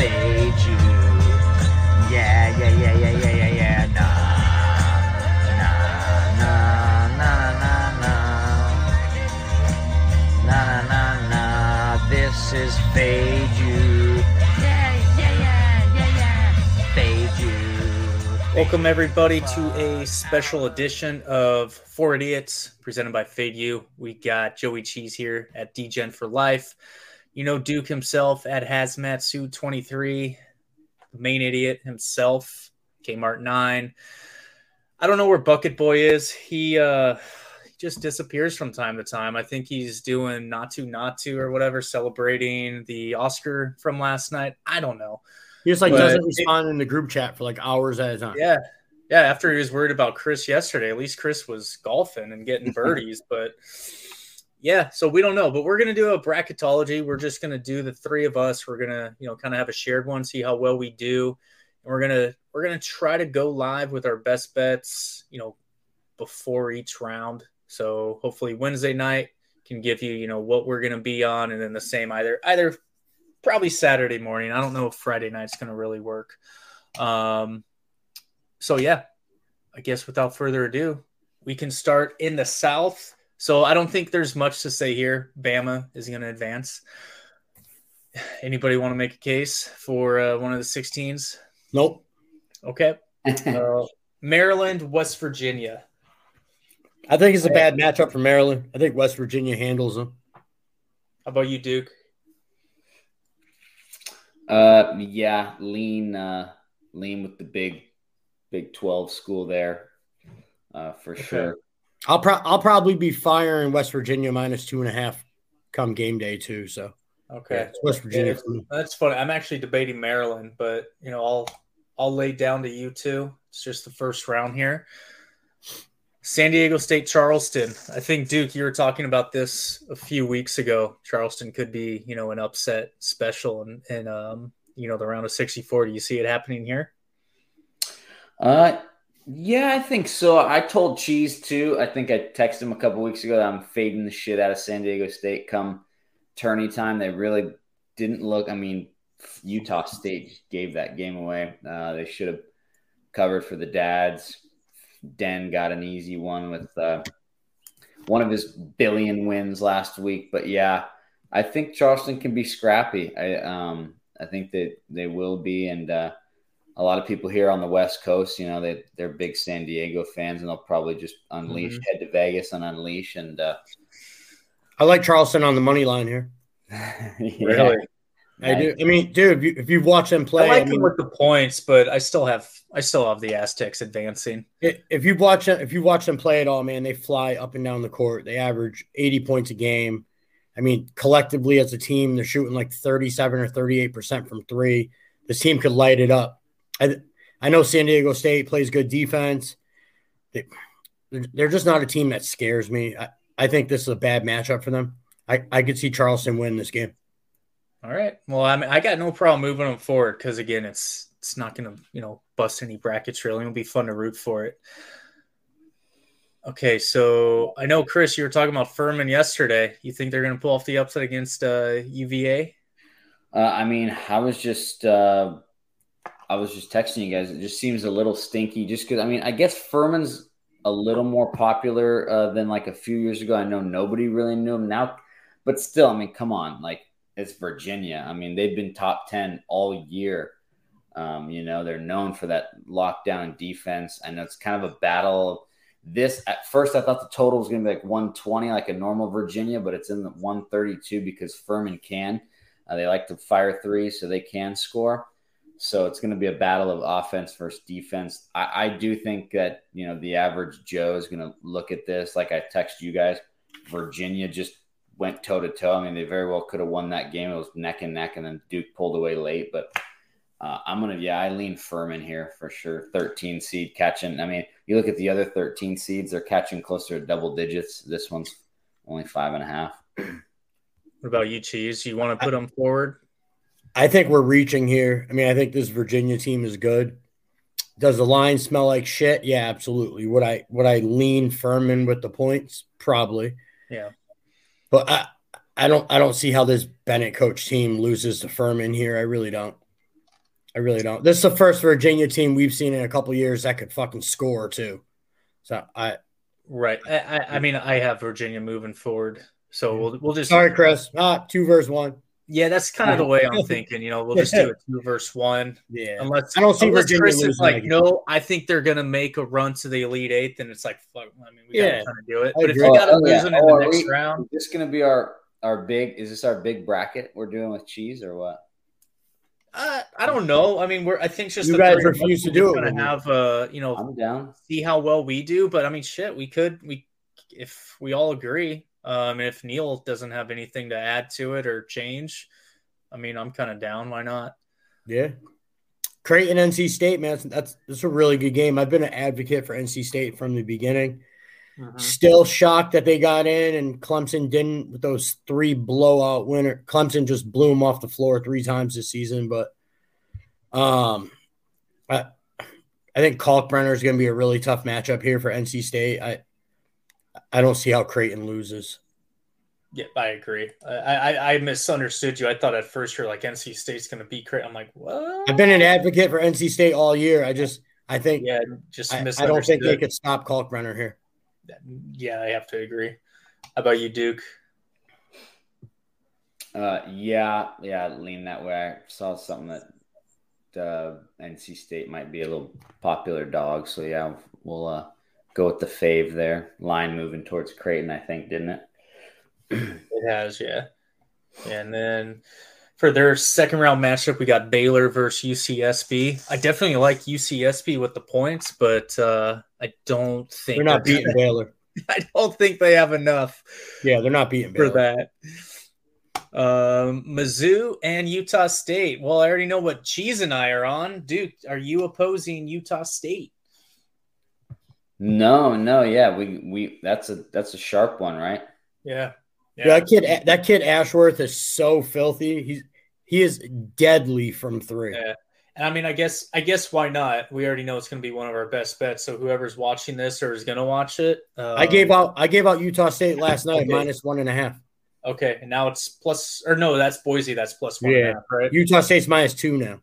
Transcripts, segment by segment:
fade you. Yeah, yeah, yeah, yeah, yeah, yeah, yeah. Nah, nah, nah, nah, nah, nah. Nah, nah, nah, nah. This is fade you. Yeah, yeah, yeah, yeah, yeah. Fade U. Welcome everybody to a special edition of Four Idiots presented by Fade U. We got Joey Cheese here at Degen for Life. You know Duke himself at Hazmat Suit 23, the main idiot himself, Kmart 9. I don't know where Bucket Boy is. He uh he just disappears from time to time. I think he's doing not to not to or whatever, celebrating the Oscar from last night. I don't know. He just like But- doesn't respond in the group chat for like hours at a time. Yeah. Yeah. After he was worried about Chris yesterday, at least Chris was golfing and getting birdies. but yeah, so we don't know. But we're to do a bracketology. We're just to do the three of us. We're to, you know, kind of have a shared one, see how well we do. And we're to, we're to try to go live with our best bets, you know, before each round. So hopefully Wednesday night can give you, you know, what we're to be on. And then the same either, either probably Saturday morning. I don't know if Friday night's to really work. Um, so yeah, I guess without further ado, we can start in the South. So I don't think there's much to say here. Bama is going to advance. Anybody want to make a case for uh, one of the 16s? Nope. Okay. Uh, Maryland, West Virginia. I think it's a bad matchup for Maryland. I think West Virginia handles them. How about you, Duke? Uh, yeah, lean, uh, lean with the big, Big Twelve school there, uh, for sure. I'll pro- I'll probably be firing West Virginia minus two and a half come game day too. So yeah, Okay. it's West Virginia. Yeah. That's funny. I'm actually debating Maryland, but you know, I'll I'll lay down to you two. It's just the first round here. San Diego State, Charleston. I think Duke, you were talking about this a few weeks ago. Charleston could be, you know, an upset special and and um, you know, the round of 64. Do you see it happening here? Uh, yeah, I think so. I told Cheese too. I think I texted him a couple weeks ago that I'm fading the shit out of San Diego State come tourney time. They really didn't look. I mean, Utah State gave that game away. Uh, they should have covered for the dads. Den got an easy one with uh, one of his billion wins last week. But yeah, I think Charleston can be scrappy. I um I think that they will be, and uh, a lot of people here on the West Coast, you know, they they're big San Diego fans, and they'll probably just unleash, Mhm. head to Vegas and unleash, and uh, I like Charleston on the money line here. yeah. I do. I mean, dude, if, you, if you've watched them play, I like I mean, them with the points, but I still have I still have the Aztecs advancing. if you've watched them, if you watch them play at all, man, they fly up and down the court. They average 80 points a game. I mean, collectively as a team, they're shooting like 37 or 38 percent from three. This team could light it up. I I know San Diego State plays good defense. They, they're, they're just not a team that scares me. I, I think this is a bad matchup for them. I, I could see Charleston win this game. All right. Well, I mean, I got no problem moving them forward because again, it's it's not going to you know bust any brackets really. It'll be fun to root for it. Okay, so I know Chris, you were talking about Furman yesterday. You think they're going to pull off the upset against uh, UVA? Uh, I mean, I was just uh, I was just texting you guys. It just seems a little stinky, just because. I mean, I guess Furman's a little more popular uh, than like a few years ago. I know nobody really knew him now, but still, I mean, come on, like it's Virginia. I mean, they've been top ten all year. Um, you know, they're known for that lockdown defense. I know it's kind of a battle. This at first, I thought the total was going to be like 120, like a normal Virginia, but it's in the 132 because Furman can. Uh, they like to fire three, so they can score. So it's going to be a battle of offense versus defense. I, I do think that you know the average Joe is going to look at this like I text you guys. Virginia just went toe to toe. I mean, they very well could have won that game. It was neck and neck, and then Duke pulled away late. But uh, I'm gonna, yeah, I lean Furman here for sure. 13 seed catching. I mean, you look at the other 13 seeds; they're catching closer to double digits. This one's only five and a half. What about you, Cheese? You want to put them forward? I think we're reaching here. I mean, I think this Virginia team is good. Does the line smell like shit? Yeah, absolutely. Would I would I lean Furman with the points? Probably. Yeah. But I I don't I don't see how this Bennett coach team loses to Furman here. I really don't. I really don't. This is the first Virginia team we've seen in a couple years that could fucking score too. So I right. I, I, I mean I have Virginia moving forward. So we'll we'll just sorry, Chris. Ah, two versus one. Yeah, that's kind of the way I'm thinking. You know, we'll just do a two versus one. Yeah. Unless I don't see unless Virginia Chris is like, that no, I think they're gonna make a run to the Elite Eight, and it's like, fuck. I mean, we Yeah. gotta kind of do it. I But if agree. you got to Oh, yeah. lose it in Oh, the next we- round, Is this going to be our our big? Is this our big bracket we're doing with cheese or what? uh, I don't know. I mean, we're I think it's just You the guys three of us refuse to do it Gonna have uh, you know, I'm down. see how well we do. But I mean, shit, we could we if we all agree. Um, if Neil doesn't have anything to add to it or change, I mean, I'm kind of down. Why not? Yeah. Creighton, NC State, man, that's, that's that's a really good game. I've been an advocate for NC State from the beginning. Still shocked that they got in and Clemson didn't with those three blowout winner. Clemson just blew them off the floor three times this season, but um, I I think Kalkbrenner is going to be a really tough matchup here for NC State. I I don't see how Creighton loses. Yeah, I agree. I, I I misunderstood you. I thought at first you're like NC State's going to beat Creighton. I'm like, what? I've been an advocate for NC State all year. I just I think yeah, just I, I don't think they could stop Kalkbrenner here. Yeah, I have to agree. How about you, Duke? Uh, yeah, yeah, lean that way. I saw something that uh, NC State might be a little popular dog, so yeah, we'll uh, go with the fave there. Line moving towards Creighton, I think, didn't it? It has, yeah. And then for their second round matchup, we got Baylor versus UCSB. I definitely like UCSB with the points, but uh, I don't think They're not they're- beating Baylor. I don't think they have enough Yeah, they're not beating for that. Um, Mizzou and Utah State. Well, I already know what Cheese and I are on. Duke, are you opposing Utah State? No, no, yeah, we we that's a that's a sharp one, right? Yeah. That kid, that kid Ashworth is so filthy. He's he is deadly from three. Yeah. And I mean, I guess, I guess why not? We already know it's going to be one of our best bets. So whoever's watching this or is going to watch it, um, I gave out I gave out Utah State last night minus one and a half. Okay, and now it's plus, or no, that's Boise. That's plus one and a Yeah. half, right? Utah State's minus two now.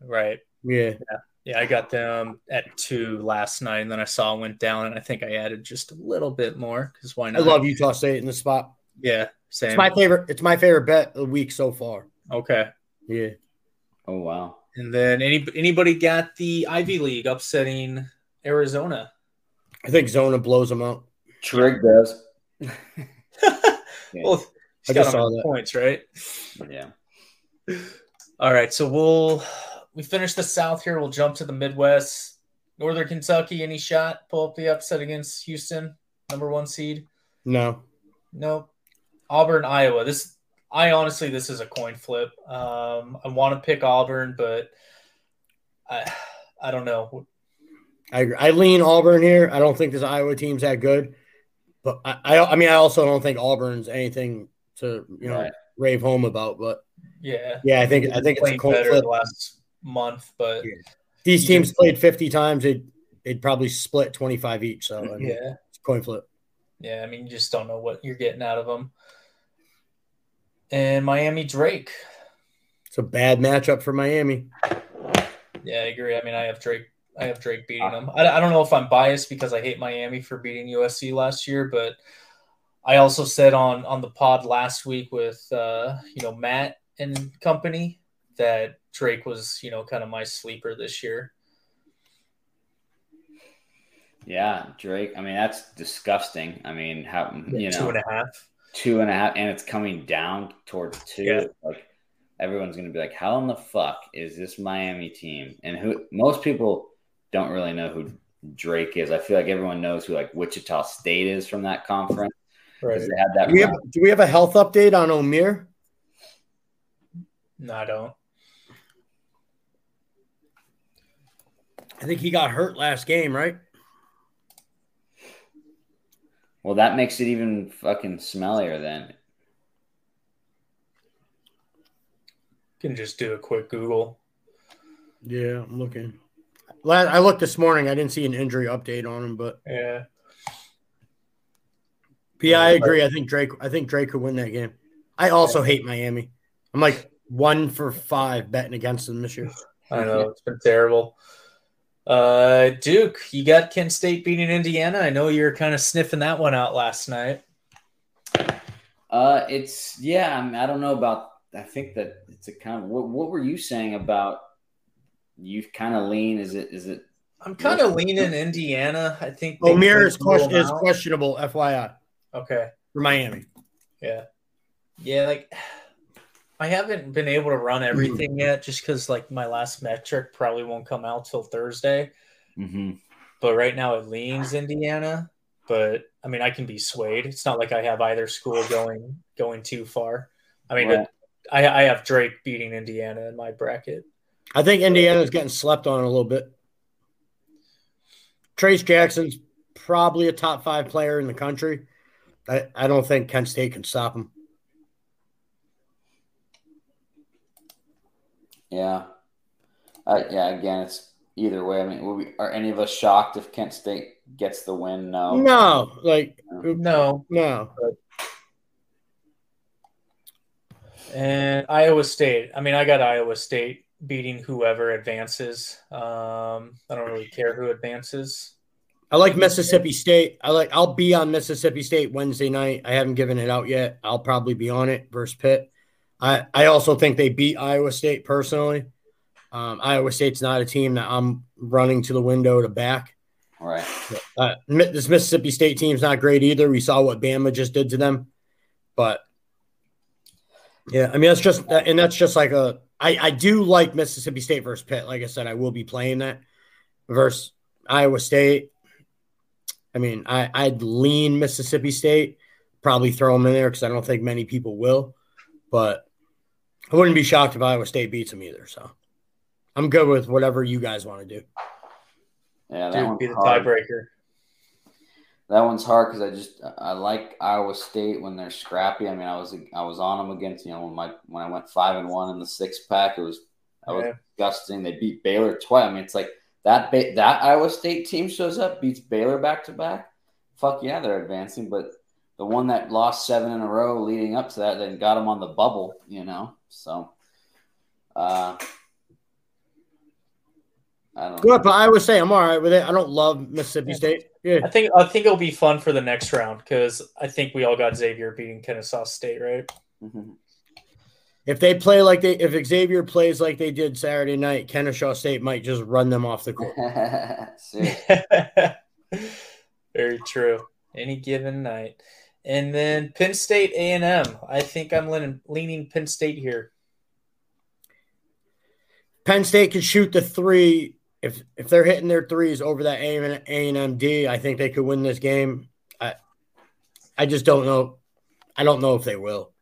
Right. Yeah, Yeah, I got them at two last night, and then I saw it went down, and I think I added just a little bit more because why not? I love Utah State in this spot. Yeah, same. It's my favorite. It's my favorite bet of the week so far. okay. Yeah, Oh wow. And then any anybody got the Ivy League upsetting Arizona? I think Zona blows them out. Trig does. well, I he's got just them saw that. points, right? Yeah. All right, so we'll we finish the South here. We'll jump to the Midwest. Northern Kentucky, any shot? Pull up the upset against Houston, number one seed. No, Nope. Auburn, Iowa. This I honestly this is a coin flip. Um, I want to pick Auburn, but I I don't know. I. I lean Auburn here. I don't think this Iowa team's that good, but I I, I mean I also don't think Auburn's anything to you know Right. rave home about. But Yeah, yeah, I think I think it's a playing coin flip. the last month, but Yeah. These teams played fifty times. They'd they'd probably split twenty five each. So I mean, yeah, it's a coin flip. yeah. I mean, you just don't know what you're getting out of them. And Miami Drake. It's a bad matchup for Miami. Yeah, I agree. I mean, I have Drake. I have Drake beating them. I, I don't know if I'm biased because I hate Miami for beating USC last year, but I also said on on the pod last week with uh, you know Matt and company that Drake was you know kind of my sleeper this year. Yeah, Drake. I mean, that's disgusting. I mean, how you know two and a half. two and a half, and it's coming down towards two. Yeah. Like everyone's gonna be like, "How in the fuck is this Miami team?" And who most people don't really know who Drake is. I feel like everyone knows who like Wichita State is from that conference Right. because they had that. Do we have do we have a health update on Omier? No, I don't. I think he got hurt last game, right? Well, that makes it even fucking smellier. Then Can just do a quick Google. Yeah, I'm looking. La- I looked this morning. I didn't see an injury update on him, but Yeah. yeah, I agree. I think Drake. I think Drake could win that game. I also hate Miami. I'm like one for five betting against them this year. I know it's been terrible. Uh, Duke, you got Kent State beating Indiana. I know you're kind of sniffing that one out last night. Uh, it's yeah. I, mean, I don't know about. I think that it's a kind of. What, what were you saying about? You kind of lean. Is it? Is it? I'm kind of leaning Indiana. I think they Omier is, question, is questionable. FYI. Okay. For Miami. Yeah. Yeah, like I haven't been able to run everything mm-hmm. yet, just because like my last metric probably won't come out till Thursday. Mm-hmm. But right now it leans Indiana. But I mean, I can be swayed. It's not like I have either school going going too far. I mean, right. I, I have Drake beating Indiana in my bracket. I think Indiana's getting slept on a little bit. Trayce Jackson's probably a top five player in the country. I, I don't think Kent State can stop him. Yeah. Uh, yeah, again, it's either way. I mean, we, are any of us shocked if Kent State gets the win? No. No, like no, no. And Iowa State. I mean, I got Iowa State beating whoever advances. Um, I don't really care who advances. I like Mississippi State. I like. I'll be on Mississippi State Wednesday night. I haven't given it out yet. I'll probably be on it versus Pitt. I I also think they beat Iowa State personally. Um, Iowa State's not a team that I'm running to the window to back. All right. Uh, this Mississippi State team's not great either. We saw what Bama just did to them, but yeah, I mean that's just and that's just like a. I I do like Mississippi State versus Pitt. Like I said, I will be playing that versus Iowa State. I mean, I I'd lean Mississippi State, probably throw them in there because I don't think many people will, but I wouldn't be shocked if Iowa State beats them either. So I'm good with whatever you guys want to do. Yeah, that would be the tiebreaker. That one's hard because I just I like Iowa State when they're scrappy. I mean, I was I was on them against you know when my when I went five and one in the six pack, it was that was yeah. disgusting. They beat Baylor twice. I mean, it's like that that Iowa State team shows up beats Baylor back to back. Fuck yeah, they're advancing. But the one that lost seven in a row leading up to that, then got them on the bubble. You know, so. Uh, I don't Good, but I would say I'm all right with it. I don't love Mississippi yeah. State. Yeah. I think I think it'll be fun for the next round because I think we all got Xavier beating Kennesaw State, right? Mm-hmm. If they play like they, if Xavier plays like they did Saturday night, Kennesaw State might just run them off the court. Very true. Any given night, and then Penn State A and M. I think I'm leaning, leaning Penn State here. Penn State can shoot the three if if they're hitting their threes over that A and M D, I think they could win this game. I I just don't know. I don't know if they will.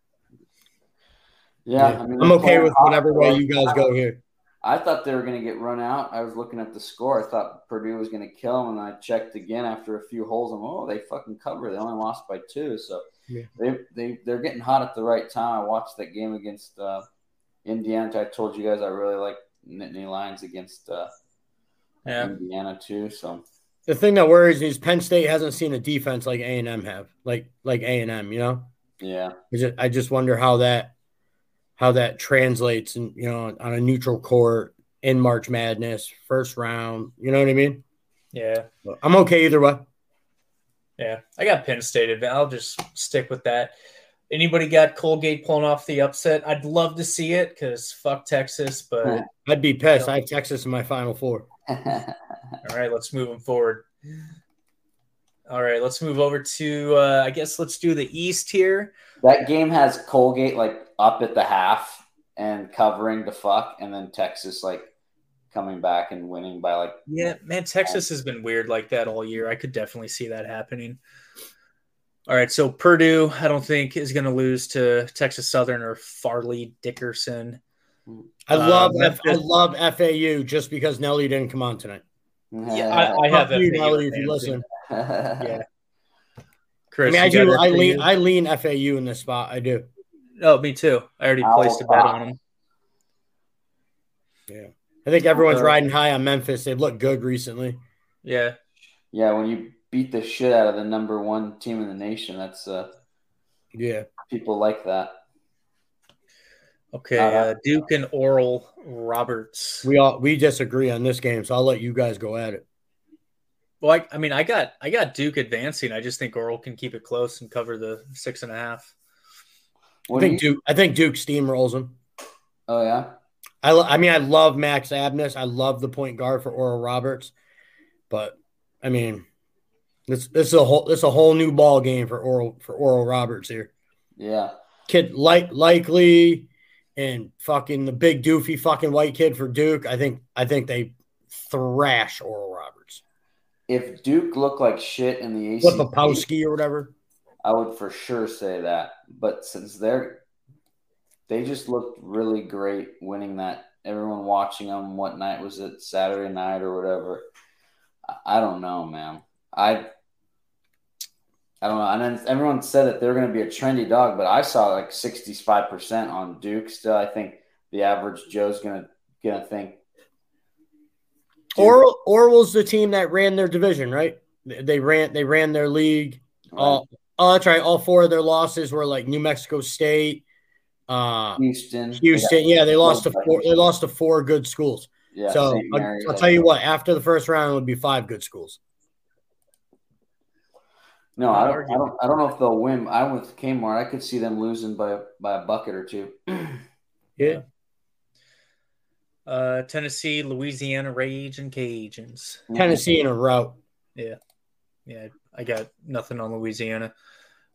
Yeah, yeah. I mean, I'm okay with whatever way you guys go here. I thought they were going to get run out. I was looking at the score. I thought Purdue was going to kill them, and I checked again after a few holes. And oh, they fucking covered. They only lost by two, so yeah. they they they're getting hot at the right time. I watched that game against uh, Indiana. I told you guys I really like Nittany Lions against uh, yeah. Indiana too. So the thing that worries me is Penn State hasn't seen a defense like A and M have, like like A and M. You know. Yeah. I just, I just wonder how that how that translates, and you know, on a neutral court in March Madness, first round. You know what I mean? Yeah. I'm okay either way. Yeah, I got Penn State. I'll just stick with that. Anybody got Colgate pulling off the upset? I'd love to see it because fuck Texas, but I'd be pissed. I have Texas in my Final Four. All right, let's move them forward. All right, let's move over to uh, I guess let's do the East here. That game has Colgate like up at the half and covering the fuck, and then Texas like coming back and winning by like yeah, man. Texas has been weird like that all year. I could definitely see that happening. All right, so Purdue, I don't think is going to lose to Texas Southern or Fairleigh Dickinson. I love um, F- I love FAU just because Nelly didn't come on tonight. Yeah, I, I have you, Nelly, if you listen. Yeah, Chris, I mean, I do. I lean. I lean FAU in this spot. I do. Oh, me too. I already oh, placed a bet on them. Yeah, I think everyone's uh, riding high on Memphis. They've looked good recently. Yeah, yeah. When you beat the shit out of the number one team in the nation, that's uh, yeah. People like that. Okay, Uh, uh, Duke and Oral Roberts. We all we disagree on this game, so I'll let you guys go at it. Well, I, I mean, I got I got Duke advancing. I just think Oral can keep it close and cover the six and a half. I What do think you, Duke. I think Duke steamrolls them. oh yeah. I, lo- I mean, I love Max Abmas. I love the point guard for Oral Roberts, but I mean, this this is a whole this is a whole new ball game for Oral for Oral Roberts here. Yeah. Kid like likely and fucking the big doofy fucking white kid for Duke. I think I think they thrash Oral Roberts. If Duke looked like shit in the What ACC, Papowski or whatever. I would for sure say that. But since they're they just looked really great winning that. Everyone watching them. What night was it? Saturday night or whatever. I, don't know, man. I I don't know. And then everyone said that they're going to be a trendy dog, but I saw like sixty five percent on Duke. Still, I think the average Joe's gonna gonna think. Duke. Oral Oral's the team that ran their division, right? They they ran they ran their league. All oh, that's right. All four of their losses were like New Mexico State, uh, Houston, Houston. Yeah, they lost to four. They lost to four good schools. Yeah, so I'll, I'll tell you what. After the first round, it would be five good schools. No, I don't, I don't. I don't know if they'll win. I'm with Kmart. I could see them losing by by a bucket or two. Yeah. Uh, Tennessee, Louisiana Ragin' Cajuns. Tennessee in a row. Yeah, Yeah. I got nothing on Louisiana.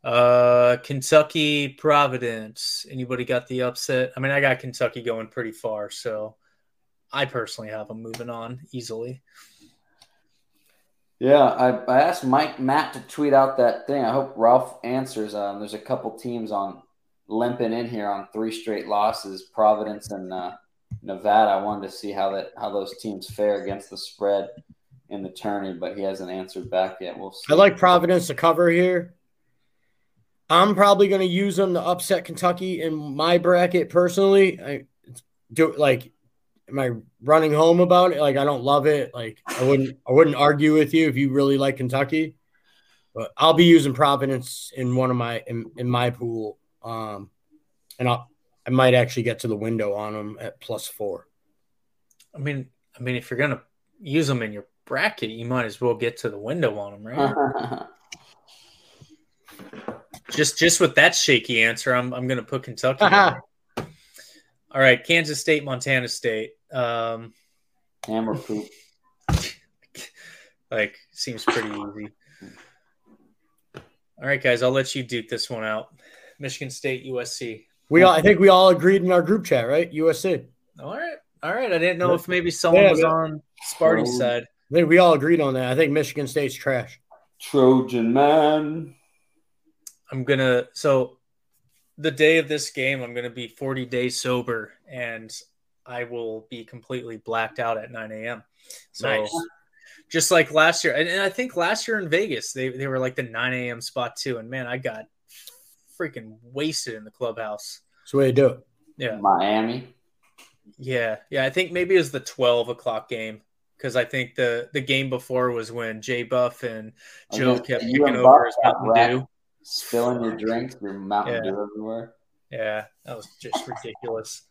Uh, Kentucky, Providence. Anybody got the upset? I mean, I got Kentucky going pretty far, so I personally have them moving on easily. Yeah, I, I asked Mike Matt to tweet out that thing. I hope Ralph answers. Um, there's a couple teams on limping in here on three straight losses. Providence and uh, Nevada. I wanted to see how that how those teams fare against the spread in the tourney, but he hasn't answered back yet. We'll see. I like Providence to cover here. I'm probably going to use them to upset Kentucky in my bracket personally. I do like, am I running home about it? Like, I don't love it. Like, I wouldn't, I wouldn't argue with you if you really like Kentucky, but I'll be using Providence in one of my in, in my pool. Um, and I'll, I might actually get to the window on them at plus four. I mean, I mean, if you're gonna use them in your bracket, you might as well get to the window on them, right? just, just with that shaky answer, I'm, I'm gonna put Kentucky. All right, Kansas State, Montana State. Um, Hammer poop. like seems pretty easy. All right, guys, I'll let you duke this one out. Michigan State, USC. We all, I think we all agreed in our group chat, right? USC. All right, all right. I didn't know if maybe someone Yeah, was yeah. on Sparty's Oh. side. I think we all agreed on that. I think Michigan State's trash. Trojan man. I'm gonna so the day of this game, I'm gonna be 40 days sober, and I will be completely blacked out at 9 a.m. So Nice. just like last year, and, and I think last year in Vegas, they they were like the 9 a.m. spot too. And man, I got freaking wasted in the clubhouse. That's the way to do it. Yeah, Miami. yeah, yeah. I think maybe it was the 12 o'clock game because I think the the game before was when Jay Buff and Joe Okay, kept you picking over his Mountain. Dew. Spilling your drinks, your Mountain Yeah. Dew everywhere. Yeah, that was just ridiculous.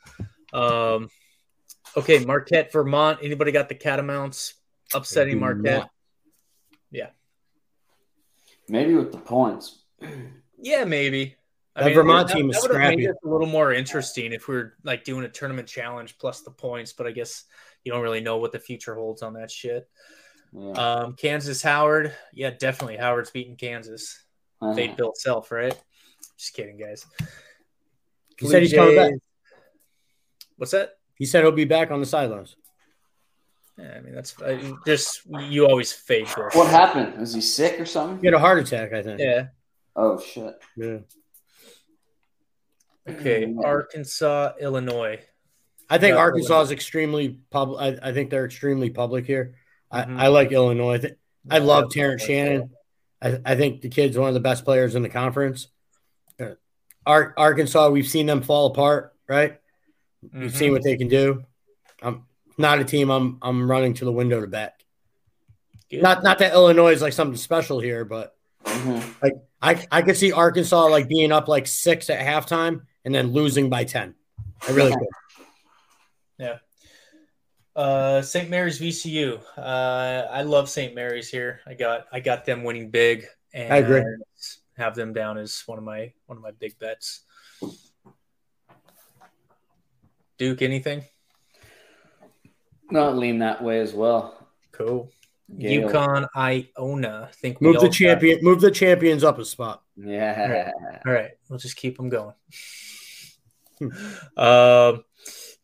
Um, okay, Marquette, Vermont. Anybody got the Catamounts upsetting Marquette? Yeah. Maybe with the points. Yeah, maybe. That Vermont that- team is that made scrappy. it a little more interesting if we are like doing a tournament challenge plus the points. But I guess you don't really know what the future holds on that shit. Yeah. Um, Kansas, Howard. Yeah, definitely. Howard's beating Kansas. Uh-huh. Fate Bill Self, right? Just kidding, guys. He said he's coming back. What's that? He said he'll be back on the sidelines. Yeah, I mean that's I, just you always fade. What happened? Was he sick or something? He had a heart attack, I think. Yeah. Oh shit. Yeah. Okay. Arkansas, Illinois. I think Yeah, Arkansas is extremely public. I, I think they're extremely public here. Mhm. I, I like Illinois. I, think I love Yeah. Terrence Shannon. I, I think the kid's one of the best players in the conference. Uh, Ar- Arkansas, we've seen them fall apart, right? We've Mhm. seen what they can do. I'm not a team I'm I'm running to the window to bet. Good. Not not that Illinois is like something special here, but Mhm. I I could see Arkansas like being up like six at halftime and then losing by ten. I really could. Yeah. Uh, St. Mary's VCU. Uh, I love St. Mary's here. I got I got them winning big, and I agree. Have them down as one of my one of my big bets. Duke, anything? Not lean that way as well. Cool. Gale. UConn, Iona. I think we Move all the got- champion. Move the champions up a spot. Yeah. All right, we'll just keep them going. um,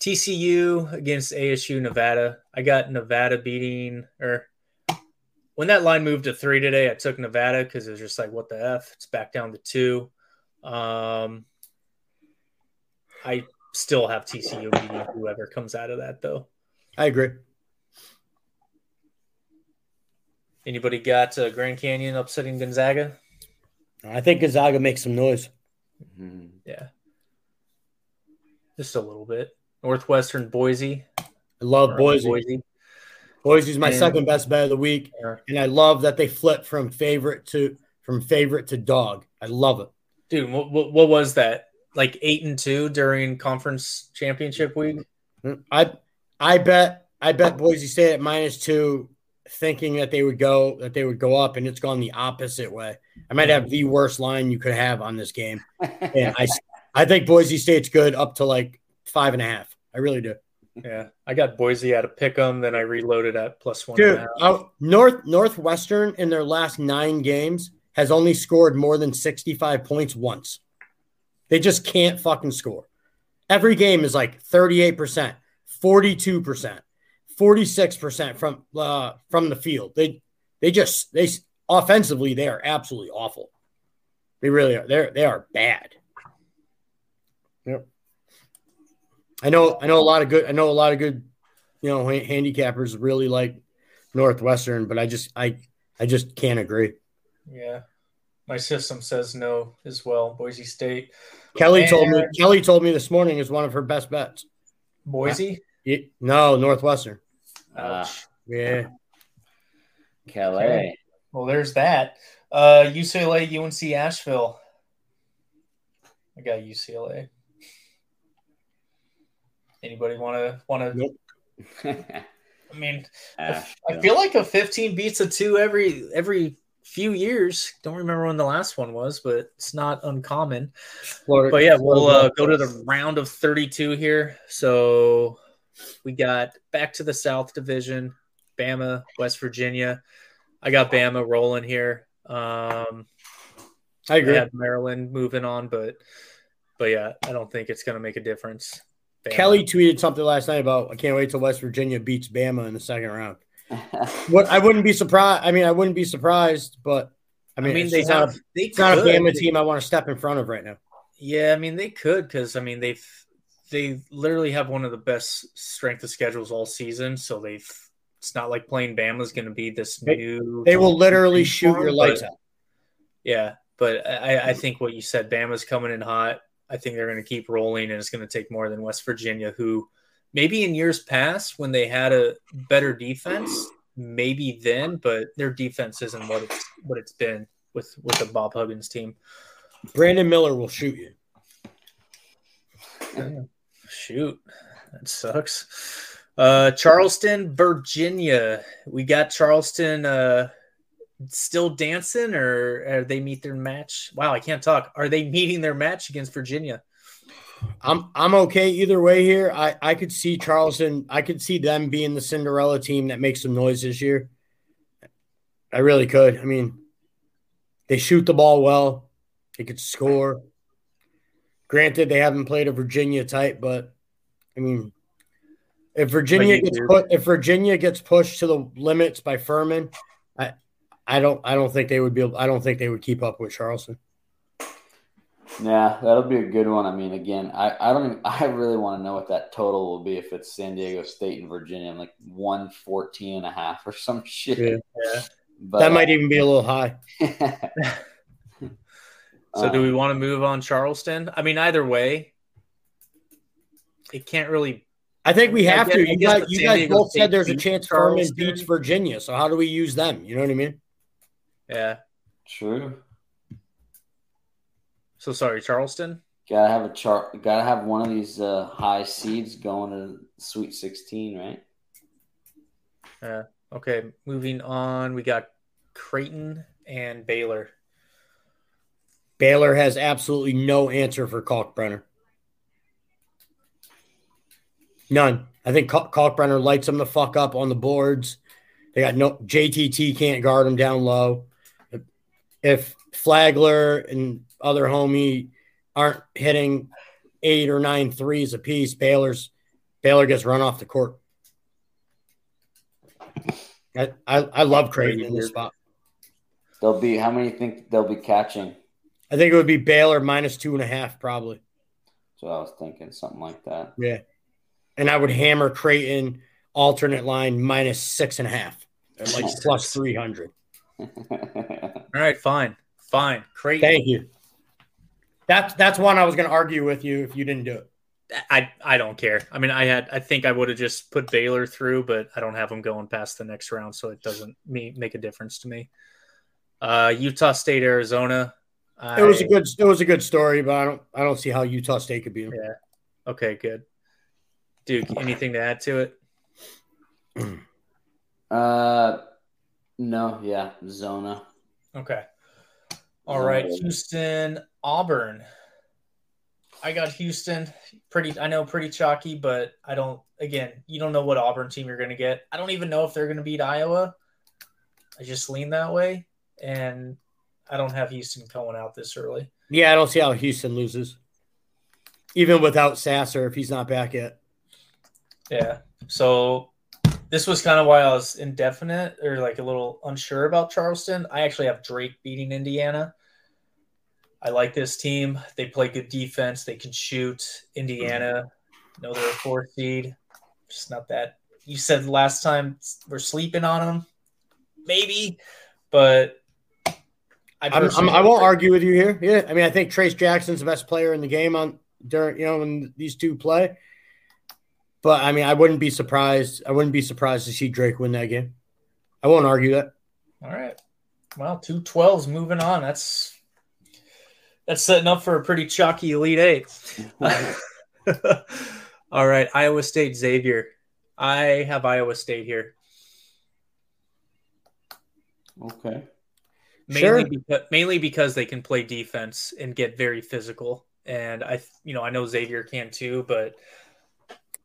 TCU against ASU Nevada. I got Nevada beating, or when that line moved to three today, I took Nevada because it was just like, what the f? It's back down to two. Um, I still have TCU beating whoever comes out of that, though. I agree. Anybody got uh, Grand Canyon upsetting Gonzaga? I think Gonzaga makes some noise. Mhm. Yeah, just a little bit. Northwestern Boise. I love Boise. Boise. Boise's my And- second best bet of the week, Yeah. and I love that they flip from favorite to from favorite to dog. I love it. Dude, what, what, what was that? Like eight and two during conference championship week? I I bet I bet Boise State at minus two, thinking that they would go that they would go up, and it's gone the opposite way. I might have the worst line you could have on this game, and I I think Boise State's good up to like five and a half. I really do. Yeah. I got Boise at a pick 'em, then I reloaded at plus one. Dude, uh, North Northwestern in their last nine games has only scored more than 65 points once. They just can't fucking score. Every game is like 38%, 42%, 46% from uh, from the field. They they just they offensively they are absolutely awful. They really are. They're they are bad. Yep. I know I know a lot of good I know a lot of good you know handicappers really like Northwestern, but I just I I just can't agree. yeah. My system says no as well. Boise State. Kelly told me Kelly told me this morning is one of her best bets. Boise? Ye- no, Northwestern. Ouch. Yeah. Calais. Well, there's that. Uh, UCLA, UNC, Asheville. I got UCLA. Anybody want to want to? Nope. I mean, I Asheville. feel like a 15 beats a two every every few years. Don't remember when the last one was, but it's not uncommon. Florida, But yeah, we'll uh, go to the round of 32 here. So we got back to the South Division, Bama, West Virginia. I got Bama rolling here. Um, I I agree. had Maryland moving on, but but yeah, I don't think it's going to make a difference. Bama. Kelly tweeted something last night about I can't wait till West Virginia beats Bama in the second round. What I wouldn't be surprised. I mean, I wouldn't be surprised, but I I mean, mean, it's they just not have a, they it's not a. Bama team I want to step in front of right now. Yeah, I mean they could because I mean they've they literally have one of the best strength of schedules all season. So they've it's not like playing Bama is going to be this They- new. They will literally shoot your lights out. Yeah, but I, I think what you said, Bama's coming in hot. I think they're going to keep rolling, and it's going to take more than West Virginia, who maybe in years past when they had a better defense, maybe then, but their defense isn't what it's what it's been with with the Bob Huggins team. Brandon Miller will shoot you. Shoot, that sucks. Uh, Charleston, Virginia. We got Charleston uh, still dancing, or are they meet their match? Wow, I can't talk. Are they meeting their match against Virginia? I'm I'm okay either way here. I I could see Charleston. I could see them being the Cinderella team that makes some noise this year. I really could. I mean, they shoot the ball well. They could score. Granted, they haven't played a Virginia type, but I mean, if Virginia gets put, if Virginia gets pushed to the limits by Furman, I I don't I don't think they would be. able- I don't think they would keep up with Charleston. Yeah, that'll be a good one. I mean, again, I, I don't even, I really want to know what that total will be if it's San Diego State and Virginia. I'm like 114 and a half or some shit. Yeah. Yeah. But, that might even be a little high. So do Um, we want to move on Charleston? I mean, either way, it can't really. I think we have guess- to. You guys, you guys both State said there's a beat chance Furman Charleston. beats Virginia. So how do we use them? You know what I mean? Yeah. True. So sorry, Charleston. Gotta have a chart. Gotta have one of these uh, high seeds going to Sweet 16, right? Uh, okay, moving on. We got Creighton and Baylor. Baylor has absolutely no answer for Kalkbrenner. None. I think Kalkbrenner lights them the fuck up on the boards. They got no JTT can't guard him down low. If, if Flagler and other homie aren't hitting eight or nine threes apiece, Baylor's Baylor gets run off the court. I I, I love Creighton in this spot. They'll be how many think they'll be catching? I think it would be Baylor minus two and a half, probably. So I was thinking something like that. Yeah. And I would hammer Creighton alternate line minus six and a half, like plus 300. All right, fine. Fine. Creighton. Thank you. That's that's one I was going to argue with you if you didn't do it. I I don't care. I mean, I had I think I would have just put Baylor through, but I don't have them going past the next round, so it doesn't me make a difference to me. Uh, Utah State, Arizona. I, it was a good it was a good story, but I don't I don't see how Utah State could be. Yeah. Okay. Good. Duke, anything to add to it? Uh, no. Yeah, Zona. Okay. All right, Houston, Auburn. I got Houston pretty. I know pretty chalky, but I don't. Again, you don't know what Auburn team you're going to get. I don't even know if they're going to beat Iowa. I just lean that way, and I don't have Houston going out this early. Yeah, I don't see how Houston loses, even without Sasser if he's not back yet. Yeah. So this was kind of why I was indefinite or like a little unsure about Charleston. I actually have Drake beating Indiana. I like this team. They play good defense. They can shoot. Indiana, know they're a four seed. Just not that. You said last time we're sleeping on them, maybe, but I, I'm, I'm, I will not argue with you here. Yeah, I mean, I think Trayce Jackson's the best player in the game on during you know when these two play. But I mean, I wouldn't be surprised. I wouldn't be surprised to see Drake win that game. I won't argue that. All right. Well, two twelves moving on. That's that's setting up for a pretty chalky Elite Eight. All right, Iowa State Xavier. I have Iowa State here. Okay. Mainly, sure. because, mainly because they can play defense and get very physical, and I, you know, I know Xavier can too, but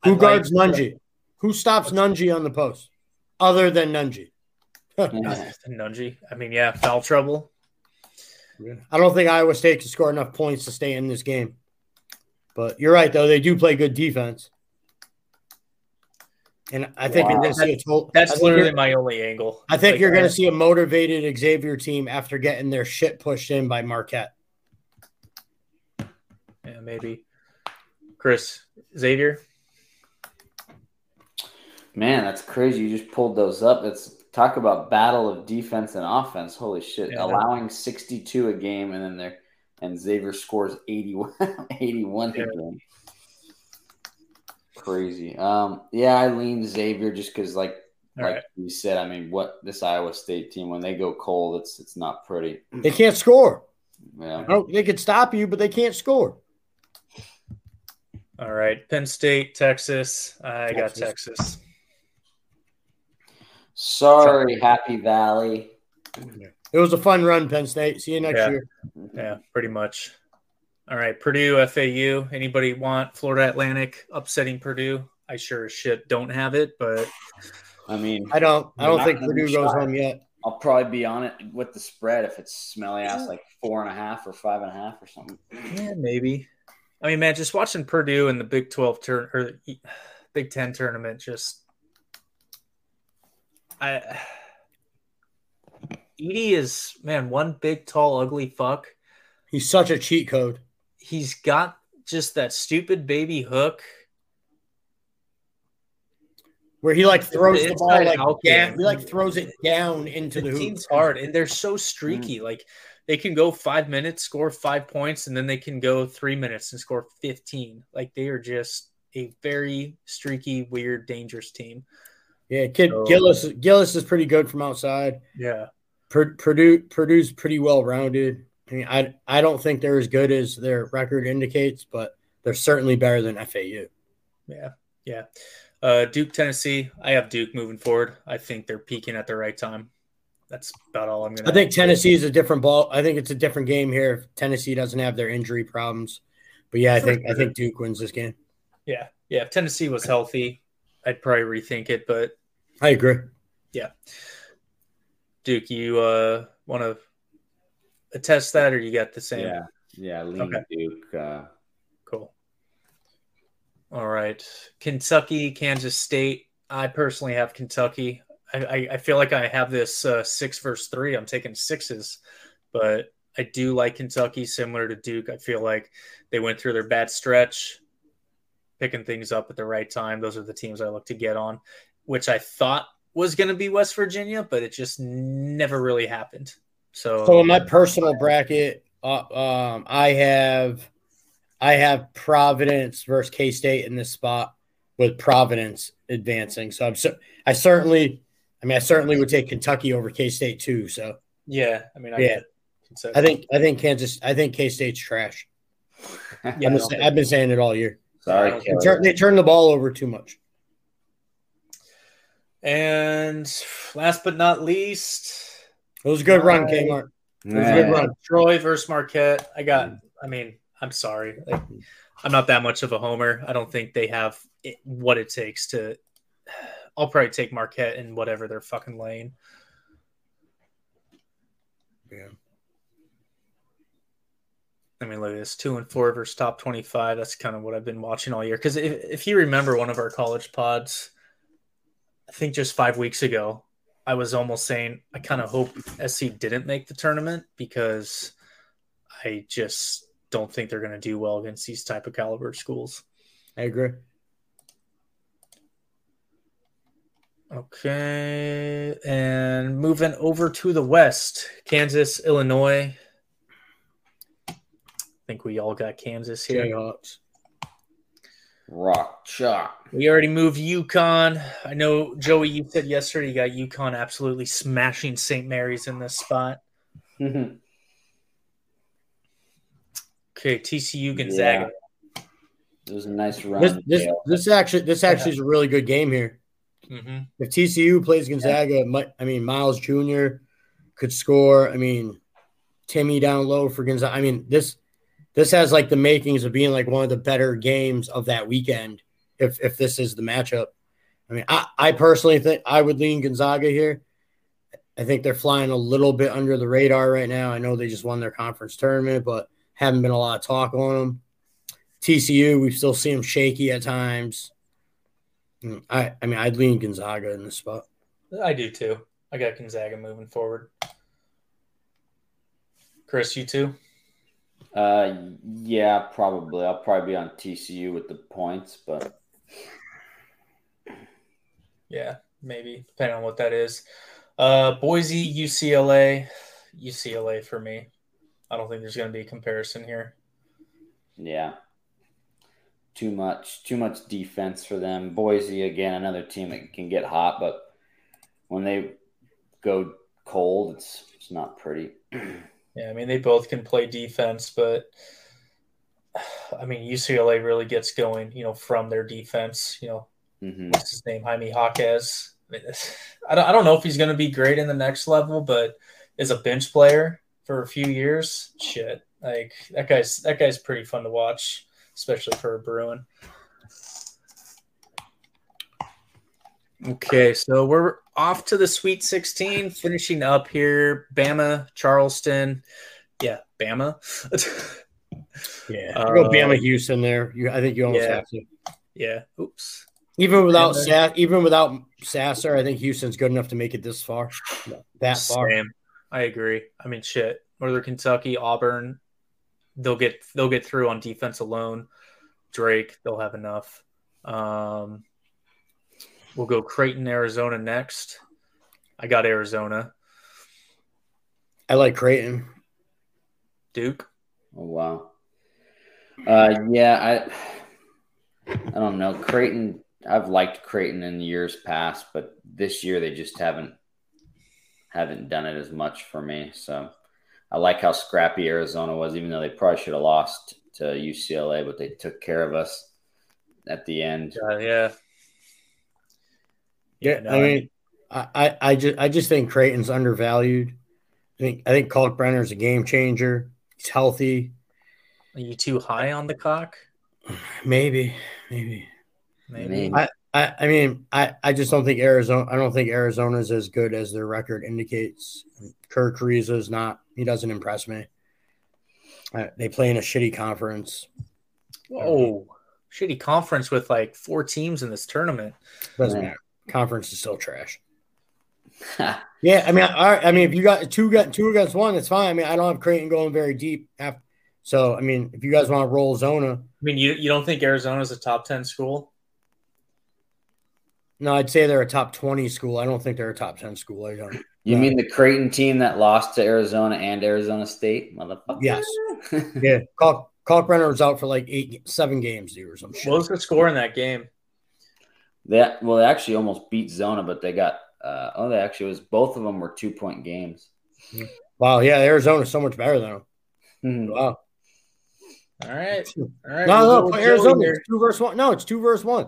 who I guards like, Nunge? Who stops Nunge on the post, other than Nunge? Nunge. I mean, yeah, foul trouble. I don't think Iowa State can score enough points to stay in this game. But you're right, though. They do play good defense. And I think wow. you're going to see a total, That's literally my only angle. I think like, you're going to see a motivated Xavier team after getting their shit pushed in by Marquette. Yeah, maybe. Chris, Xavier? Man, that's crazy. You just pulled those up. It's talk about battle of defense and offense. Holy shit. Yeah. Allowing 62 a game and then they're and Xavier scores 81, 81 yeah. a game. Crazy. Um, yeah, I lean Xavier just because, like, All like right. you said, I mean, what this Iowa State team when they go cold, it's it's not pretty. They can't score. Yeah, they could stop you, but they can't score. All right, Penn State, Texas. I Texas. got Texas. Sorry, Happy Valley. It was a fun run, Penn State. See you next yeah. year. Yeah, pretty much. All right, Purdue, FAU. Anybody want Florida Atlantic upsetting Purdue? I sure as shit don't have it, but I mean, I don't. I don't think Purdue goes home yet. I'll probably be on it with the spread if it's smelly ass like four and a half or five and a half or something. Yeah, maybe. I mean, man, just watching Purdue in the Big Twelve turn or Big Ten tournament just I Edey is man one big tall ugly fuck. He's such a cheat code. He's got just that stupid baby hook where he like throws the, the ball like down, he like throws it down into the, the hoop. hard and they're so streaky. Mm-hmm. Like they can go five minutes, score five points, and then they can go three minutes and score fifteen. Like they are just a very streaky, weird, dangerous team. Yeah, kid so, Gillis Gillis is pretty good from outside. Yeah, Purdue Purdue's pretty well rounded. I mean, I I don't think they're as good as their record indicates, but they're certainly better than FAU. Yeah, yeah. Uh, Duke, Tennessee. I have Duke moving forward. I think they're peaking at the right time. That's about all I'm gonna. I think Tennessee is a different ball. I think it's a different game here. If Tennessee doesn't have their injury problems, but yeah, I think I think Duke wins this game. Yeah, yeah. If Tennessee was healthy, I'd probably rethink it. But I agree. Yeah, Duke, you uh, want to attest that, or you got the same? Yeah, yeah. Lean okay. Duke. Uh... Cool. All right, Kentucky, Kansas State. I personally have Kentucky. I, I feel like I have this uh, six versus three. I'm taking sixes, but I do like Kentucky, similar to Duke. I feel like they went through their bad stretch, picking things up at the right time. Those are the teams I look to get on, which I thought was going to be West Virginia, but it just never really happened. So, so in my personal bracket, uh, um, I have I have Providence versus K State in this spot with Providence advancing. So I'm so I certainly I mean, I certainly would take Kentucky over K State too. So yeah, I mean, I yeah, I think I think Kansas, I think K State's trash. yeah, been, I've been, saying it all year. Sorry, they turn, they turn the ball over too much. And last but not least, it was a good run, Kmart. It was a good run. Troy versus Marquette. I got. I mean, I'm sorry. Like, I'm not that much of a homer. I don't think they have it, what it takes to I'll probably take Marquette in whatever they're fucking lane. Yeah. I mean, look at this two and four versus top 25. That's kind of what I've been watching all year. Because if, if you remember one of our college pods, I think just five weeks ago, I was almost saying I kind of hope SC didn't make the tournament because I just don't think they're going to do well against these type of caliber schools. I agree. Okay. And moving over to the West, Kansas, Illinois. I think we all got Kansas here. Jayhawks. Rock chalk. We already moved UConn. I know, Joey, you said yesterday you got UConn absolutely smashing St. Mary's in this spot. Mm-hmm. Okay, TCU Gonzaga. Yeah. It was a nice run. This, this, this actually this actually is a really good game here. Mm-hmm. If TCU plays Gonzaga, yeah. I mean Miles Jr. could score. I mean Timme down low for Gonzaga. I mean this this has like the makings of being like one of the better games of that weekend. If if this is the matchup, I mean I, I personally think I would lean Gonzaga here. I think they're flying a little bit under the radar right now. I know they just won their conference tournament, but haven't been a lot of talk on them. TCU, we still see them shaky at times. I I mean I'd lean Gonzaga in this spot. I do too. I got Gonzaga moving forward. Chris, you too? Uh, yeah, probably. I'll probably be on TCU with the points, but yeah, maybe depending on what that is. Uh, Boise, UCLA, UCLA for me. I don't think there's going to be a comparison here. Yeah, too much too much defense for them. Boise again, another team that can get hot, but when they go cold, it's it's not pretty. Yeah, I mean they both can play defense, but I mean UCLA really gets going, you know, from their defense. You know, mm-hmm. what's his name, Jaime Jaquez. I, mean, I don't, I don't know if he's going to be great in the next level, but as a bench player for a few years, shit, like that guy's that guy's pretty fun to watch especially for a Bruin. Okay, so we're off to the Sweet 16, finishing up here. Bama, Charleston. Yeah, Bama. yeah, uh, go Bama Houston there. You, I think you almost yeah. have to. Yeah. Oops. Even without Sa- even without Sasser, I think Houston's good enough to make it this far. That far. I agree. I mean, shit. Northern Kentucky, Auburn, they'll get they'll get through on defense alone. Drake, they'll have enough. Um, we'll go Creighton, Arizona next. I got Arizona. I like Creighton. Duke. Oh wow. Uh, yeah, I I don't know Creighton. I've liked Creighton in years past, but this year they just haven't haven't done it as much for me. So I like how scrappy Arizona was, even though they probably should have lost to UCLA, but they took care of us at the end. Uh, yeah. Yeah, no, I mean, I, I, I just I just think Creighton's undervalued. I think I think Kalkbrenner's a game changer. He's healthy. Are you too high on the cock? Maybe, maybe. Maybe. Maybe. I, I, I mean, I, I just don't think Arizona. I don't think Arizona's as good as their record indicates. Kerr Kriisa is not. He doesn't impress me. Uh, they play in a shitty conference. Whoa. Shitty conference with like four teams in this tournament. Doesn't matter. Conference is still trash. Yeah, I mean, all right, I mean, if you got two got two against one, it's fine. I mean, I don't have Creighton going very deep. After, so, I mean, if you guys want to roll Zona, I mean, you, you don't think Arizona's a top 10 school? no, I'd say they're a top twenty school. I don't think they're a top ten school. I don't. You mean the Creighton team that lost to Arizona and Arizona State, motherfucker? Yes. Yeah, Kalk, Kalkbrenner was out for like eight, seven games, dude, or some shit. What was the score in that game? They well, they actually almost beat Zona, but they got uh, oh, they actually was both of them were two point games. Wow, yeah, Arizona's so much better than them. Mhm. Wow. All right. All right. No, we'll no, put Arizona. It's two versus one. No, it's two versus one.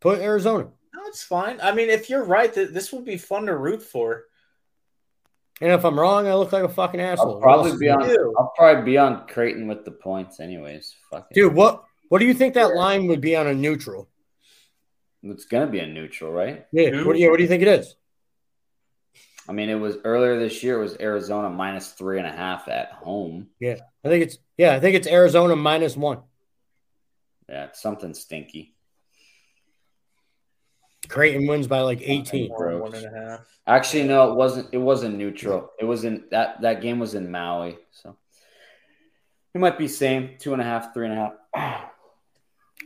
Put Arizona. No, it's fine. I mean, if you're right, th- this will be fun to root for. And if I'm wrong, I look like a fucking I'll asshole. probably be on. do? I'll probably be on Creighton with the points, anyways. Fuck. Dude, what what do you think that line would be on a neutral? It's gonna be a neutral, right? Yeah, Who? what, do you, what do you think it is? I mean, it was earlier this year. It was Arizona minus three and a half at home. Yeah, I think it's yeah, I think it's Arizona minus one. Yeah, it's something stinky. Creighton wins by like 18. Or one and a half. Actually, no, it wasn't. It wasn't neutral. It was in that that game was in Maui, so it might be same two and a half, three and a half.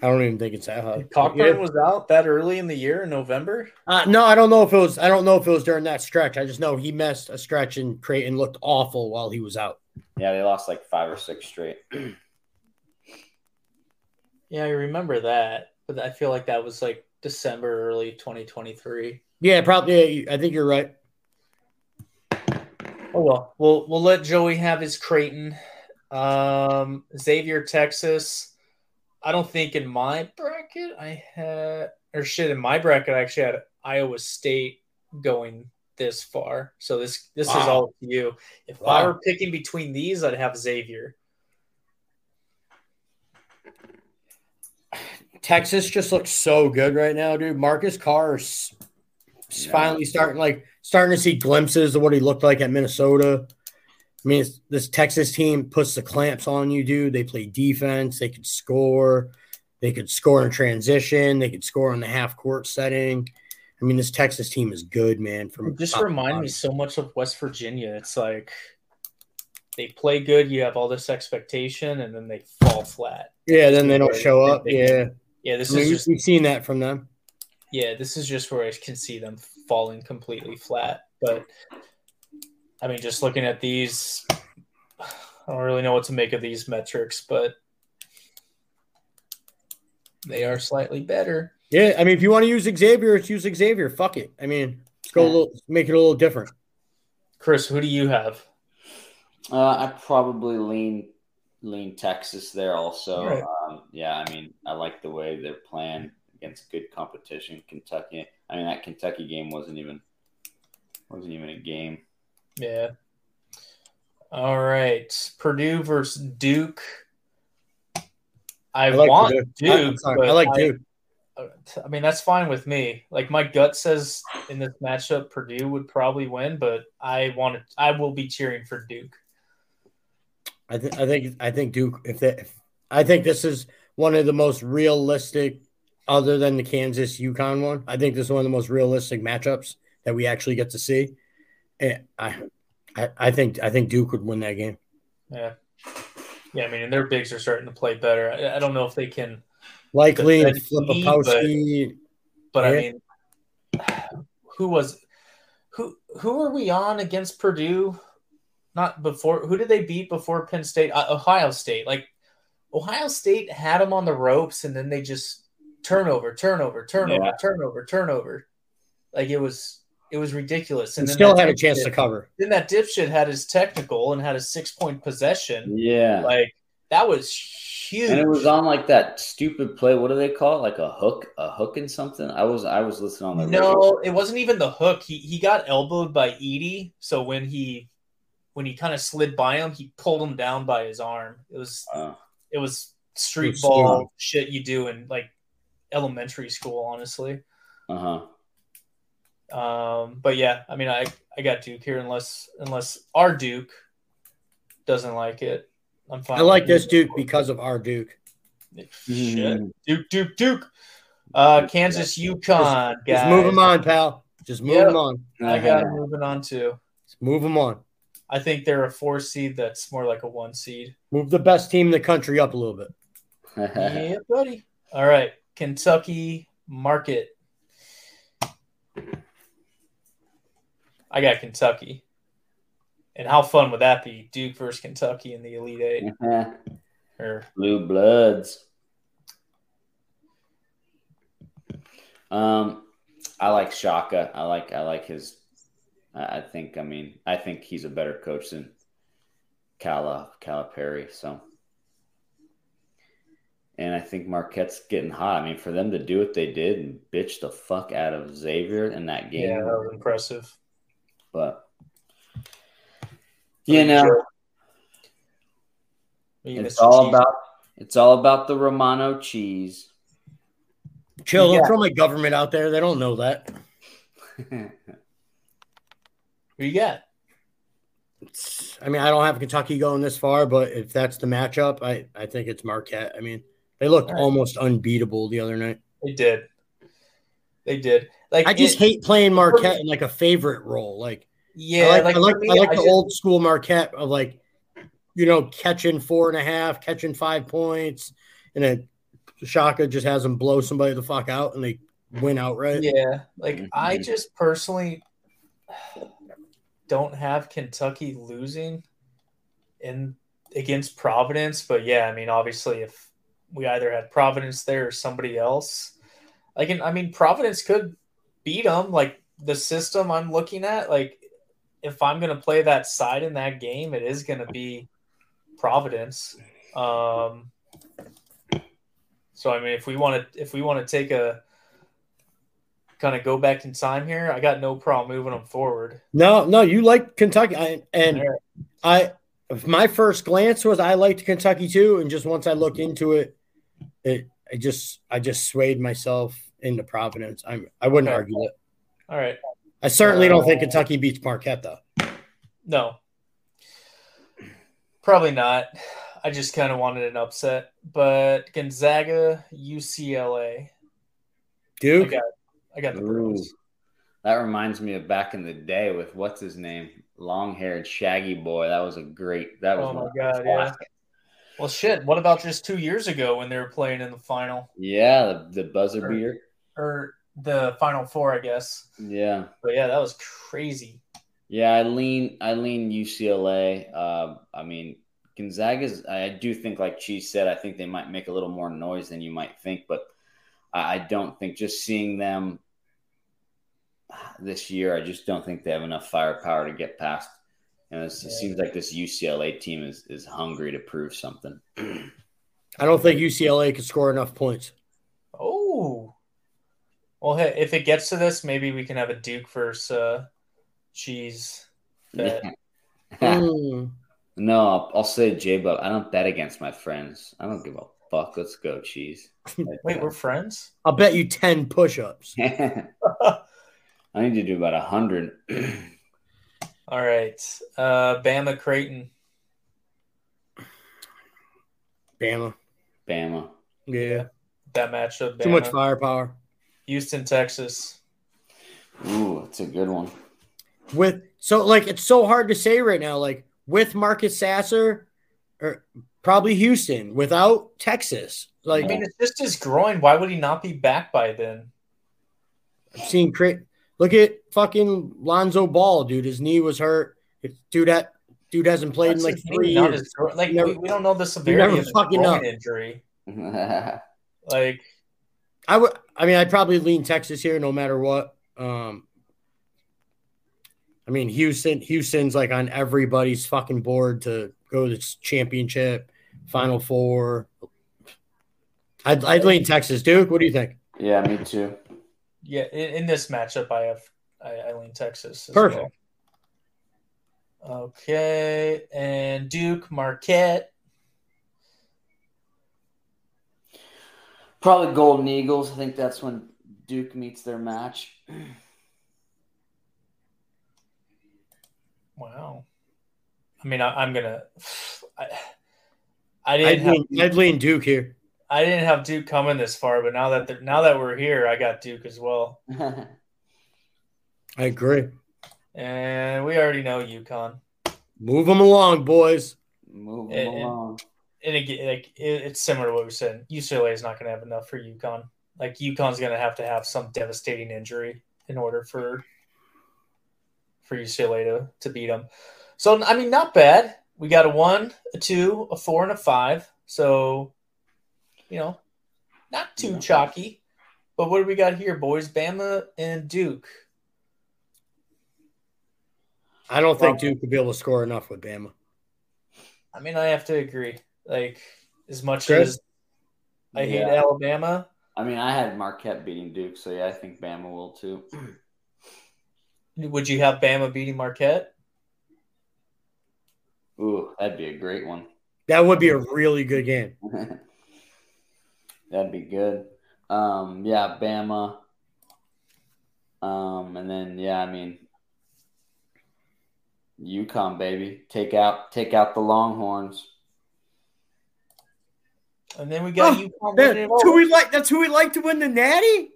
I don't even think it's that high. Cockburn Yeah. was out that early in the year in November. Uh, no, I don't know if it was. I don't know if it was during that stretch. I just know he missed a stretch and Creighton looked awful while he was out. Yeah, they lost like five or six straight. Yeah, I remember that, but I feel like that was like December, early 2023. Yeah, probably. Yeah, I think you're right. Oh well, we'll we'll let Joey have his Creighton. Um, Xavier, Texas. I don't think in my bracket I had or shit in my bracket I actually had Iowa State going this far. So this this is all up to you. If I were picking between these, I'd have Xavier. Texas just looks so good right now, dude. Marcus Carr is is Yeah. finally starting like starting to see glimpses of what he looked like at Minnesota. I mean, it's, this Texas team puts the clamps on you, dude. They play defense. They could score. They could score in transition. They could score in the half court setting. I mean, this Texas team is good, man. From It just remind me so much of West Virginia. It's like they play good, you have all this expectation, and then they fall flat. Yeah, then they don't show up. They- Yeah, Yeah, this I mean, is just we've seen that from them. yeah, this is just where I can see them falling completely flat. But I mean, just looking at these, I don't really know what to make of these metrics, but they are slightly better. Yeah, I mean, if you want to use Xavier, it's use Xavier. Fuck it. I mean, let's go a little, make it a little different. Chris, who do you have? Uh, I probably lean lean Texas there also. Right. Um, yeah, I mean, I like the way they're playing against good competition. Kentucky. I mean, that Kentucky game wasn't even wasn't even a game. Yeah. All right, Purdue versus Duke. I, I like want Purdue. Duke. I, I like Duke. I mean, that's fine with me. Like my gut says in this matchup, Purdue would probably win, but I want to. I will be cheering for Duke. I think I think I think Duke. If that, if, I think this is one of the most realistic, other than the Kansas UConn one. I think this is one of the most realistic matchups that we actually get to see. And I, I, I think I think Duke would win that game. Yeah, yeah. I mean, and their bigs are starting to play better. I, I don't know if they can, Likely But- Filipowski. but I Yeah. mean, who was who? Who are we on against Purdue? Not before. Who did they beat before Penn State? Uh, Ohio State. Like Ohio State had them on the ropes, and then they just turnover, turnover, turnover, Yeah. turnover, turnover. Like it was It was ridiculous. And then still had a chance dipshit- to cover. Then that dipshit had his technical and had a six point possession. Yeah. Like that was huge. and it was on like that stupid play. What do they call it? Like a hook, a hook and something. I was I was listening on the radio. no, it wasn't even the hook. He he got elbowed by Edey. So when he when he kind of slid by him, he pulled him down by his arm. It was Uh, it was street It was ball shit you do in like elementary school, honestly. uh-huh. Um, but yeah, I mean, I I got Duke here unless unless our Duke doesn't like it. I'm fine. I like this. Duke because of our Duke. Shit. Duke, Duke, Duke. Uh, Kansas, UConn, guys. Just move them on, pal. Just move Yep. them on. I got 'em moving on too. Just move them on. I think they're a four seed that's more like a one seed. Move the best team in the country up a little bit. yeah, buddy. All right, Kentucky Marquette. I got Kentucky. And how fun would that be? Duke versus Kentucky in the Elite Eight. Or Blue Bloods. Um, I like Shaka. I like I like his. I I think. I mean, I think he's a better coach than Cala Calipari. So, and I think Marquette's getting hot. I mean, for them to do what they did and bitch the fuck out of Xavier in that game, yeah, that was impressive. But you know, You it's all Cheese. about it's all about the Romano cheese. Chill. Yeah. Don't throw my government out there. They don't know that. Who you got? It's- I mean, I don't have Kentucky going this far, but if that's the matchup, I, I think it's Marquette. I mean, they looked All right. almost unbeatable the other night. They did. They did. Like I just it- hate playing Marquette in like a favorite role. Like, yeah, I like, I like, me, I like the just- old school Marquette of like, you know, catching four and a half, catching five points, and then Shaka just has them blow somebody the fuck out and they win outright. Yeah, like I Mhm. just personally don't have Kentucky losing in against Providence, but yeah, I mean, obviously, if we either had Providence there or somebody else, like, and, I mean, Providence could beat them. Like the system I'm looking at, like if I'm gonna play that side in that game, it is gonna be Providence. Um, so I mean, if we want to, if we want to take a kind of go back in time here, I got no problem moving them forward. No, no, you like Kentucky, I, and. I. My first glance was I liked Kentucky too, and just once I looked into it, it I just I just swayed myself into Providence. I'm I wouldn't Okay. argue it. All right, I certainly don't think Uh, Kentucky beats Marquette though. no, probably not. I just kind of wanted an upset, but Gonzaga, UCLA, I Duke, got, I got the Ooh. Bruins. That reminds me of back in the day with what's his name, long haired shaggy boy. That was a great. That was Oh my one- God, yeah. Well, shit. What about just two years ago when they were playing in the final Yeah, the, the buzzer Sure. beater. Or the final four, I guess? Yeah, But yeah, that was crazy. yeah. I lean. I lean UCLA. Uh, I mean, Gonzaga's. I do think, like Cheese said, I think they might make a little more noise than you might think, but I, I don't think just seeing them this year, I just don't think they have enough firepower to get past. And it's, it Yeah. seems like this UCLA team is is hungry to prove something. I don't think UCLA could score enough points. Oh. Well, hey, if it gets to this, maybe we can have a Duke versus uh, Cheese. Bet. Mm. no, I'll, I'll say J, but I don't bet against my friends. I don't give a fuck. Let's go, cheese. Wait, we're friends? I'll bet you ten push-ups. I need to do about a hundred. All right. Uh, Bama Creighton. Bama, Bama. yeah, That matchup. Bama. too much firepower. Houston, Texas. Ooh, that's a good one. With so like it's so hard to say right now. Like with Marcus Sasser, or probably Houston. Without Texas, like I mean, it's just his groin. Why would he not be back by then? I've seen cra Look at fucking Lonzo Ball, dude. His knee was hurt. Dude, that dude hasn't played in like three name? Not years. his Like never- we, we don't know the severity of the groin know. injury. Like I would. I mean, I'd probably lean Texas here, no matter what. Um, I mean, Houston, Houston's like on everybody's fucking board to go to the championship, Final Four. I'd, I'd lean Texas. Duke, what do you think? Yeah, me too. Yeah, in, in this matchup, I have I, I lean Texas. as Perfect. well. Okay, and Duke Marquette. Probably Golden Eagles. I think that's when Duke meets their match. Wow. I mean, I, I'm gonna. I, I I'd didn't have lean, I'd lean Duke here. I didn't have Duke coming this far, but now that they're, now that we're here, I got Duke as well, I agree. and we already know UConn. Move them along, boys. Move them and- along. And it, like it, it's similar to what we said. UCLA is not going to have enough for UConn. Like UConn's going to have to have some devastating injury in order for for UCLA to to beat them. So I mean, not bad. We got a one, a two, a four, and a five. So you know, not too Yeah. chalky. But what do we got here, boys? Bama and Duke. I don't think Duke would be able to score enough with Bama. I mean, I have to agree. Like as much Chris? as I hate Alabama, I mean, I had Marquette beating Duke, so yeah, I think Bama will too. would you have Bama beating Marquette? Ooh, that'd be a great one. That would be a really good game. That'd be good. Um, yeah, Bama. Um, and then yeah, I mean, UConn baby, take out take out the Longhorns. And then we got Oh, UConn That- That's who we like. That's who we like to win the Natty.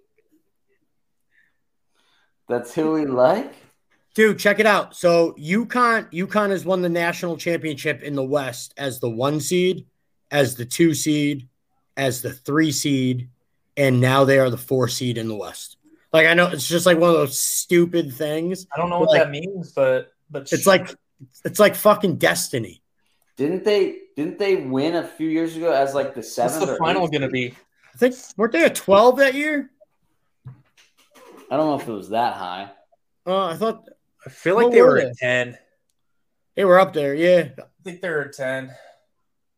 That's who we like. Dude, check it out. So UConn, UConn has won the national championship in the West as the one seed, as the two seed, as the three seed, and now they are the four seed in the West. Like I know it's just like one of those stupid things. I don't know what Like- that means, but but It's like it's like fucking destiny. Didn't they? Didn't they win a few years ago as like the what's seventh? the or final going to be? I think weren't they at twelve that year? I don't know if it was that high. Uh, I thought I feel like they were were they? at ten. they were up there. Yeah, I think they were at ten.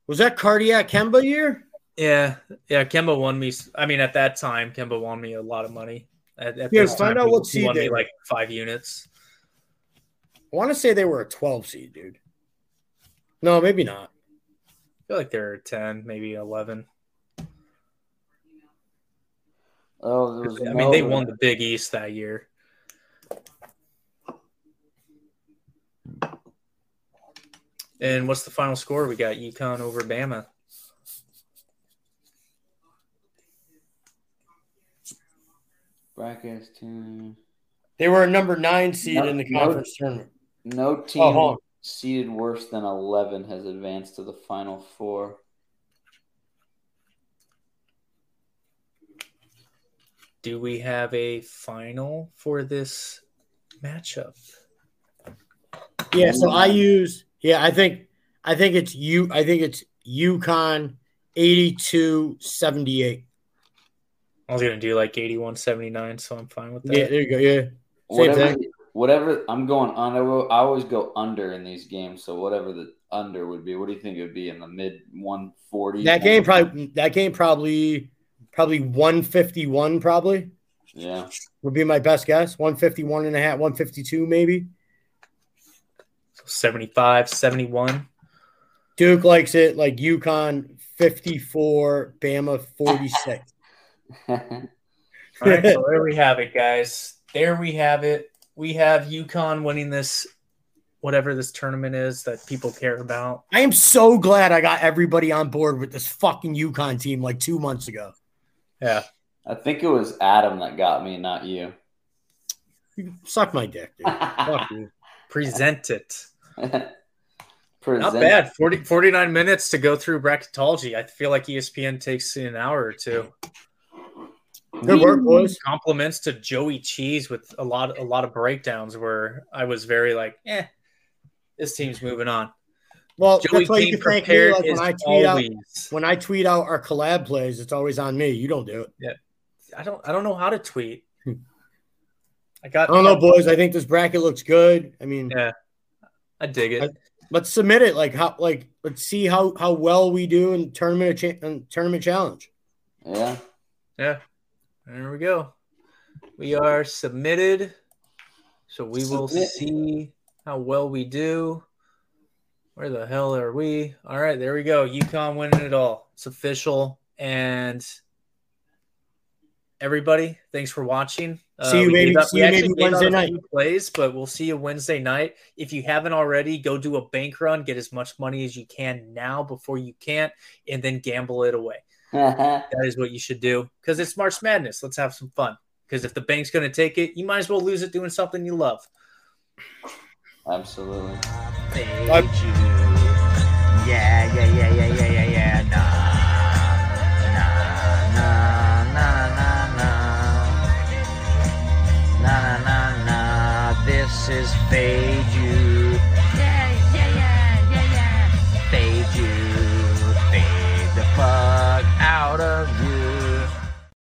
was that cardiac Kemba year? Yeah, yeah. Kemba won me. I mean, at that time, Kemba won me a lot of money. At, at Yeah, this find time, out he- what he seed won they me were. like five units. I want to say they were a twelve seed, dude. No, maybe not. I feel like they're ten, maybe eleven. Oh, there was. I mean, they no- won the Big East that year. And what's the final score? We got UConn over Bama. brackets. Team. They were a number nine seed No- in the no- conference tournament. No team Oh, hold on. Seeded worse than eleven has advanced to the final four. Do we have a final for this matchup? Yeah, so I use yeah, I think I think it's you I think it's UConn 82-78. I was gonna do like eighty-one seventy-nine, so I'm fine with that. Yeah, there you go. Yeah. Same Whatever, thing. Whatever. I'm going under. I always go under in these games. So whatever the under would be. What do you think it would be in the mid 140? That game probably that game probably probably 151 probably Yeah. would be my best guess. 151 and a half, 152 maybe. 75, 71. Duke likes it like UConn 54, Bama 46. All right, so there we have it, guys. There we have it. We have UConn winning this, whatever this tournament is that people care about. I am so glad I got everybody on board with this fucking UConn team like two months ago. Yeah. I think it was Adam that got me, not you. You Suck my dick, dude. Fuck you. Present it. Not bad. 40, 49 minutes to go through bracketology. I feel like ESPN takes an hour or two. Good work, boys. Compliments to Joey Cheese with a lot a lot of breakdowns where I was very like, eh, this team's moving on. Well, Joey that's why you came can thank me. Like when I tweet out when I tweet out our collab plays, it's always on me. You don't do it. Yeah, I don't I don't know how to tweet. I got. I don't know, boys. I think this bracket looks good. I mean, Yeah, I dig it. I- let's submit it. Like how, like let's see how how well we do in tournament cha- in tournament challenge. Yeah. Yeah, there we go. We are submitted, so we will see how well we do. Where the hell are we? All right, there we go. UConn winning it all. It's official. And everybody, thanks for watching. Uh, See you we maybe- up- see we you maybe Wednesday night. Plays, but we'll see you Wednesday night. If you haven't already, go do a bank run, get as much money as you can now before you can't, and then gamble it away. That is what you should do because it's March Madness. Let's have some fun. Because if the bank's going to take it, you might as well lose it doing something you love. Absolutely. Fade U. Yeah, yeah, yeah, yeah, yeah, yeah, yeah. Nah, nah, nah, nah, nah, nah, nah, nah, nah. This is Fade U.